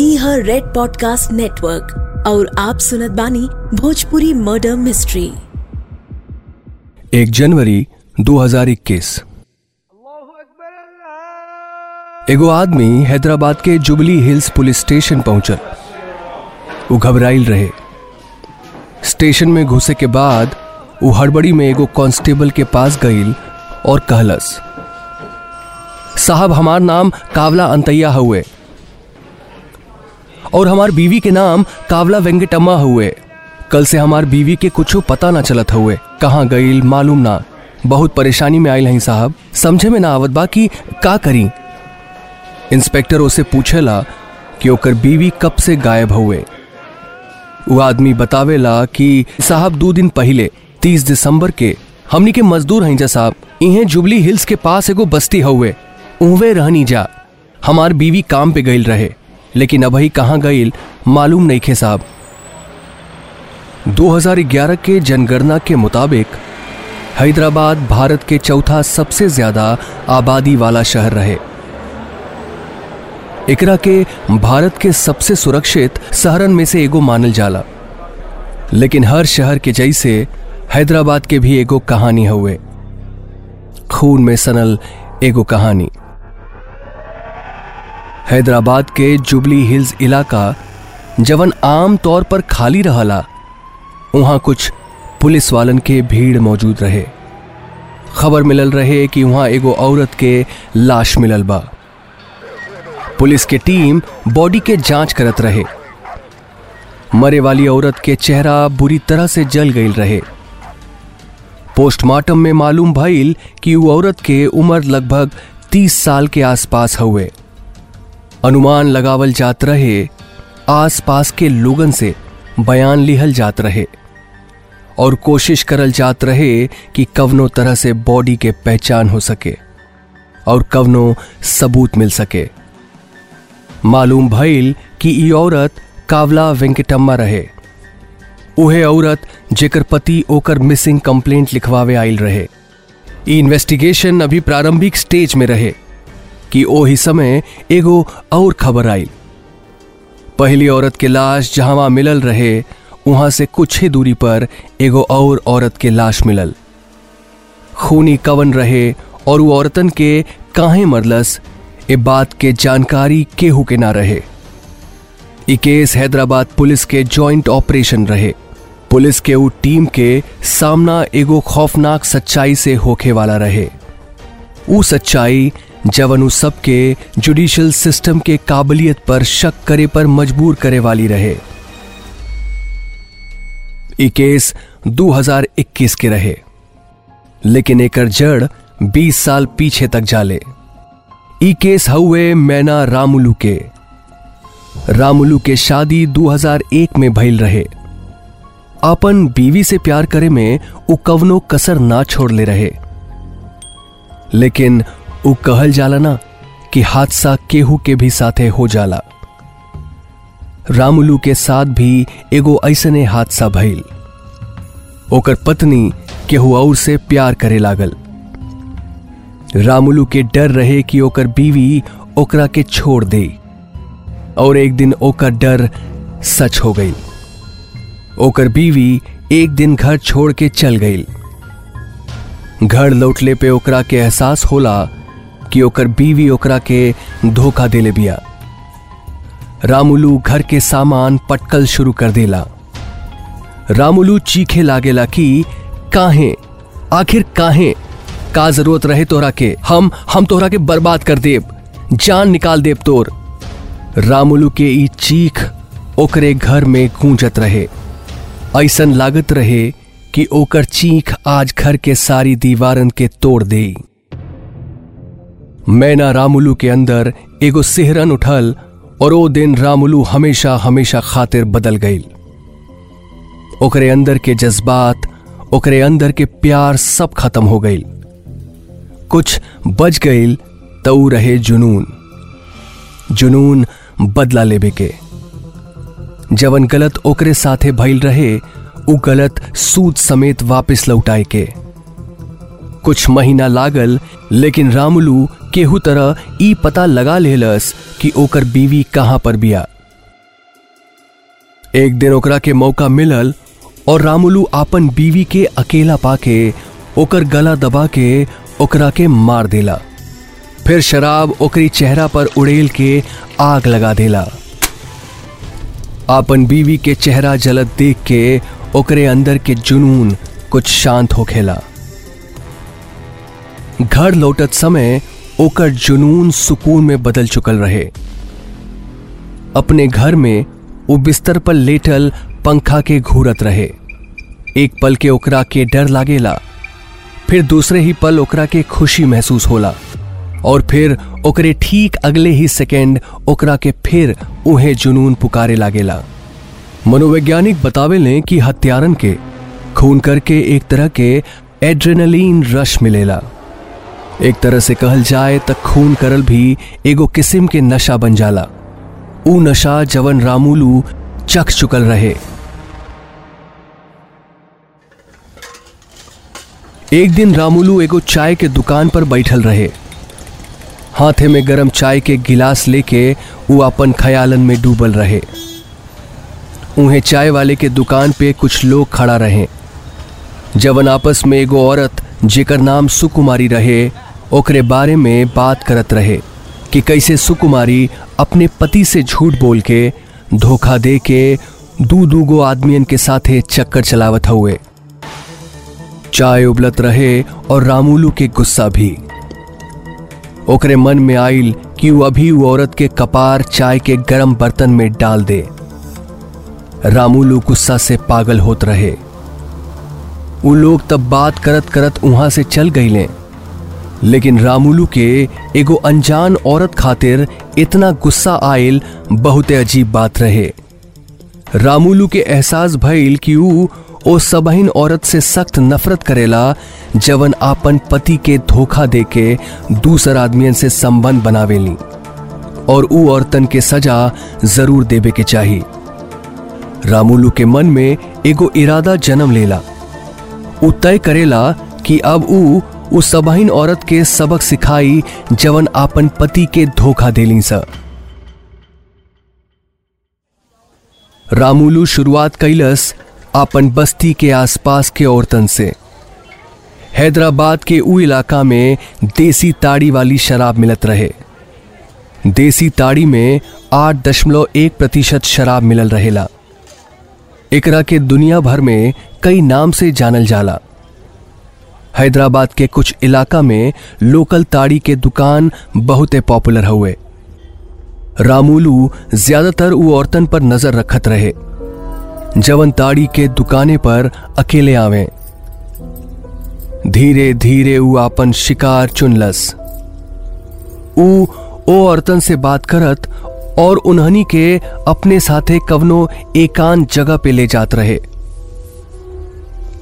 ई हर red podcast network और आप सुनत बानी भोजपुरी मर्डर मिस्ट्री एक जनवरी 2021 एगो आदमी हैदराबाद के जुबली हिल्स पुलिस स्टेशन पहुंचल। वो घबराइल रहे। स्टेशन में घुसे के बाद वो हड़बड़ी में एगो कांस्टेबल के पास गईल और कहलस साहब हमार नाम कावला अंतैया हुए। और हमार बीवी के नाम कावला वेंकटम्मा हुए। कल से हमार बीवी के कुछ पता ना चलत हुए। कहाँ गईल मालूम ना। बहुत परेशानी में आयल हैं साहब। समझे में ना आवत बा कि का करी। इंस्पेक्टर उसे पूछेला कि ओकर बीवी कब से गायब हुए वो आदमी बतावेला कि साहब दो दिन पहले, तीस दिसंबर के, हमनी के मजदूर हैं जा साहब। इन्हें जुबली हिल्स के पास एगो बस्ती हुए उहवे रहनी जा। हमार बीवी काम पे गईल रहे। लेकिन अभी कहाँ गईल, मालूम नहीं खे साहब। 2011 के जनगणना के मुताबिक, हैदराबाद भारत के चौथा सबसे ज़्यादा आबादी वाला शहर रहे। एकरा के भारत के सबसे सुरक्षित शहरन में से एगो मानल जाला। लेकिन हर शहर के जैसे हैदराबाद के भी एगो कहानी हुए खून में सनल एगो कहानी। हैदराबाद के जुबली हिल्स इलाका जवन आम तौर पर खाली रहला, वहाँ कुछ पुलिस वालन के भीड़ मौजूद रहे। खबर मिलल रहे कि वहाँ एगो औरत के लाश मिलल बा। पुलिस के टीम बॉडी के जाँच करत रहे। मरे वाली औरत के चेहरा बुरी तरह से जल गई रहे। पोस्टमार्टम में मालूम भइल कि वो औरत के उम्र लगभग तीस साल के आसपास हुए अनुमान लगावल जात रहे, आसपास के लोगन से बयान लिहल जात रहे, और कोशिश करल जात रहे कि कवनो तरह से बॉडी के पहचान हो सके, और कवनो सबूत मिल सके। मालूम भइल कि ई औरत कावला वेंकटम्मा रहे। उहे औरत जेकर पति ओकर मिसिंग कंप्लेंट लिखवावे आइल रहे। इन्वेस्टिगेशन अभी प्रारंभिक स्टेज में रहे। कि ओही समय एगो और खबर आई पहली औरत के लाश जहाँ मिलल रहे, वहाँ से कुछ ही दूरी पर एगो और औरत के लाश मिलल। खूनी कवन रहे और वो औरतन के काहे मरलस, ए बात के जानकारी केहू के ना रहे। ई केस हैदराबाद पुलिस के जॉइंट ऑपरेशन रहे। पुलिस के उ टीम के सामना एगो खौफनाक सच्चाई से होखे वाला रहे। उ सच्चाई जवन उ सबके जुडिशियल सिस्टम के काबिलियत पर शक करे पर मजबूर करे वाली रहे। केस 2021 के रहे। लेकिन एकर जड़ 20 साल पीछे तक जाले। ई केस हुए मैना रामुलू के। रामुलू के शादी 2001 में भइल रहे। अपन बीवी से प्यार करे में उ कवनो कसर ना छोड़ ले रहे। लेकिन उ कहल जाला ना कि हादसा केहू के भी साथे हो जाला। रामुलू के साथ भी एगो ऐसने हादसा भइल। ओकर पत्नी केहू और से प्यार करे लागल। रामुलू के डर रहे कि ओकर बीवी ओकरा के छोड़ दे और एक दिन ओकर डर सच हो गई ओकर बीवी एक दिन घर छोड़ के चल गई घर लौटले पे ओकरा के एहसास होला कि ओकर बीवी ओकरा के धोखा देले बिया। रामुलू घर के सामान पटकल शुरू कर देला। रामुलू चीखे लागेला कि, काहे? आखिर काहे? का ज़रूरत रहे तोरा के? हम हम तोरा के बर्बाद कर देब। जान निकाल देब तोर। रामुलू के ई चीख ओकरे घर में गूंजत रहे। ऐसन लागत रहे कि ओकर चीख आज घर के सारी दीवारन के तोड़ दे मैना रामुलू के अंदर एगो सिहरन उठल और ओ दिन रामुलू हमेशा हमेशा खातिर बदल गई ओकरे अंदर के जज्बात, ओकरे अंदर के प्यार सब खत्म हो गई कुछ बच गई तऊ रहे जुनून। जुनून बदला लेबे के। जवन गलत ओकरे साथे भइल रहे, उ गलत सूद समेत वापस लौटाए के। कुछ महीना लागल, लेकिन रामुलू केहू तरह ई पता लगा लेलस कि ओकर बीवी कहाँ पर बिया। एक दिन ओकरा के मौका मिलल और रामुलू आपन बीवी के अकेला पाके ओकर गला दबा के ओकरा के मार देला। फिर शराब ओकरी चेहरा पर उड़ेल के आग लगा देला। आपन बीवी के चेहरा जलत देख के ओकरे अंदर के जुनून कुछ शांत होखेला घर लौटत समय ओकर जुनून सुकून में बदल चुकल रहे। अपने घर में वो बिस्तर पर लेटल पंखा के घूरत रहे। एक पल के ओकरा के डर लागेला, फिर दूसरे ही पल ओकरा के खुशी महसूस होला, और फिर ओकरे ठीक अगले ही सेकेंड ओकरा के फिर उहे जुनून पुकारे लागेला। मनोवैज्ञानिक बतावे लें कि हत्यारन के खून करके एक तरह के एड्रेनलिन रश मिलेला। एक तरह से कहल जाए त खून करल भी एगो किस्म के नशा बन जाला। ऊ नशा जवन रामुलू चख चुकल रहे। एक दिन रामुलू एगो चाय के दुकान पर बैठल रहे। हाथे में गरम चाय के गिलास लेके वो अपन खयालन में डूबल रहे। उन्हें चाय वाले के दुकान पे कुछ लोग खड़ा रहे। जवन आपस में एगो औरत, जेकर नाम सुकुमारी रहे ओकरे बारे में बात करत रहे कि कैसे सुकुमारी अपने पति से झूठ बोल के धोखा दे के दू दूगो आदमियन के साथे चक्कर चलावत हुए चाय उबलत रहे और रामुलू के गुस्सा भी। ओकरे मन में आइल कि वो अभी वो औरत के कपार चाय के गरम बर्तन में डाल दे। रामुलू गुस्सा से पागल होत रहे। वो लोग तब बात करत करत वहाँ से चल गईले। लेकिन रामुलू के एगो अनजान औरत खातिर इतना गुस्सा आयल बहुत अजीब बात रहे। रामुलू के एहसास भइल कि ऊ ओ सबहिन औरत से सख्त नफरत करेला जवन आपन पति के धोखा दे के दूसर आदमियन से संबंध बनावेली और ऊ औरतन के सजा ज़रूर देवे के चाहिए रामुलू के मन में एगो इरादा जन्म लेला। उ तय करेला कि अब ऊ उस सबहिन औरत के सबक सिखाई जवन आपन पति के धोखा देली सा। रामुलू शुरुआत कैलस आपन बस्ती के आसपास के औरतन से। हैदराबाद के ऊ इलाका में देसी ताड़ी वाली शराब मिलत रहे। देसी ताड़ी में आठ दशमलव एक प्रतिशत शराब मिलल रहेला। एकरा के दुनिया भर में कई नाम से जानल जाला। हैदराबाद के कुछ इलाका में लोकल ताड़ी के दुकान बहुते पॉपुलर हुए। रामूलू ज़्यादातर ऊ औरतन पर नज़र रखत रहे। जवन ताड़ी के दुकाने पर अकेले आवे। धीरे धीरे ऊ आपन शिकार चुनलस। ऊ ओ औरतन से बात करत और उन्हनी के अपने साथे कवनो एकांत जगह पे ले जात रहे।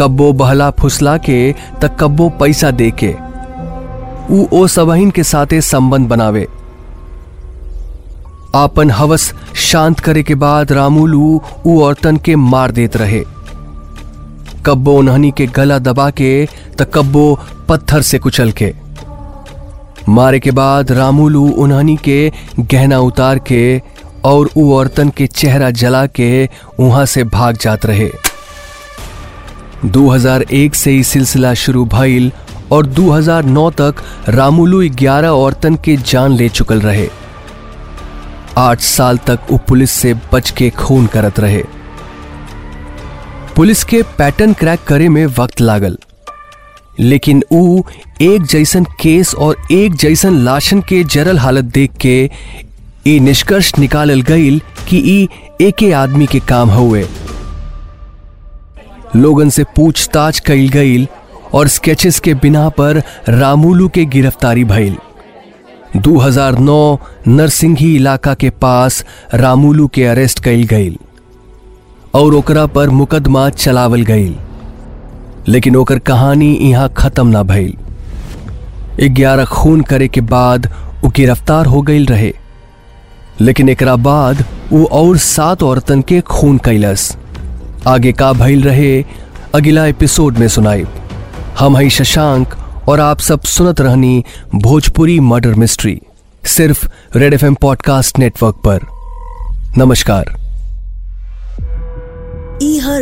कब्बो बहला फुसला के त कब्बो पैसा दे के ओ सबहिन के साथे संबंध बनावे। आपन हवस शांत करे के बाद रामुलू ऊ औरतन के मार देत रहे। कब्बो उन्हनी के गला दबा के त कब्बो पत्थर से कुचल के। मारे के बाद रामुलू उन्हनी के गहना उतार के और ऊ औरतन के चेहरा जला के वहाँ से भाग जात रहे। 2001 से ही सिलसिला शुरू भइल और 2009 तक रामुलू 11 औरतन के जान ले चुकल रहे। आठ साल तक वो पुलिस से बच के खून करत रहे। पुलिस के पैटर्न क्रैक करे में वक्त लागल। लेकिन ऊ एक जैसन केस और एक जैसन लाशन के जरल हालत देख के ई निष्कर्ष निकालल गईल कि ई एके आदमी के काम हुए लोगन से पूछताछ कईल गईल और स्केचेस के बिना पर रामूलू के गिरफ्तारी भइल। 2009 नरसिंही इलाका के पास रामूलू के अरेस्ट कईल गईल और ओकरा पर मुकदमा चलावल गईल लेकिन ओकर कहानी यहाँ खत्म ना भइल। ग्यारह खून करे के बाद वो गिरफ़्तार हो गई रहे। लेकिन एकरा बाद वो और सात औरतन के खून कैलस आगे का भइल रहे अगला एपिसोड में सुनाई। हम है शशांक और आप सब सुनत रहनी भोजपुरी मर्डर मिस्ट्री, सिर्फ़ रेड एफएम पॉडकास्ट नेटवर्क पर। नमस्कार।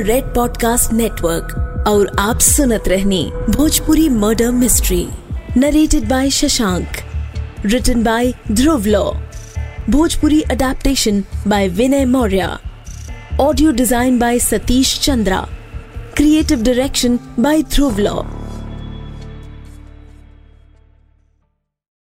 रेड पॉडकास्ट नेटवर्क और आप सुनत रहनी Bhojpuri murder mystery. Narrated by Shashank written by Dhruv Law. Bhojpuri adaptation by Vinay Maurya. Audio design by Satish Chandra. Creative direction by Dhruv Law.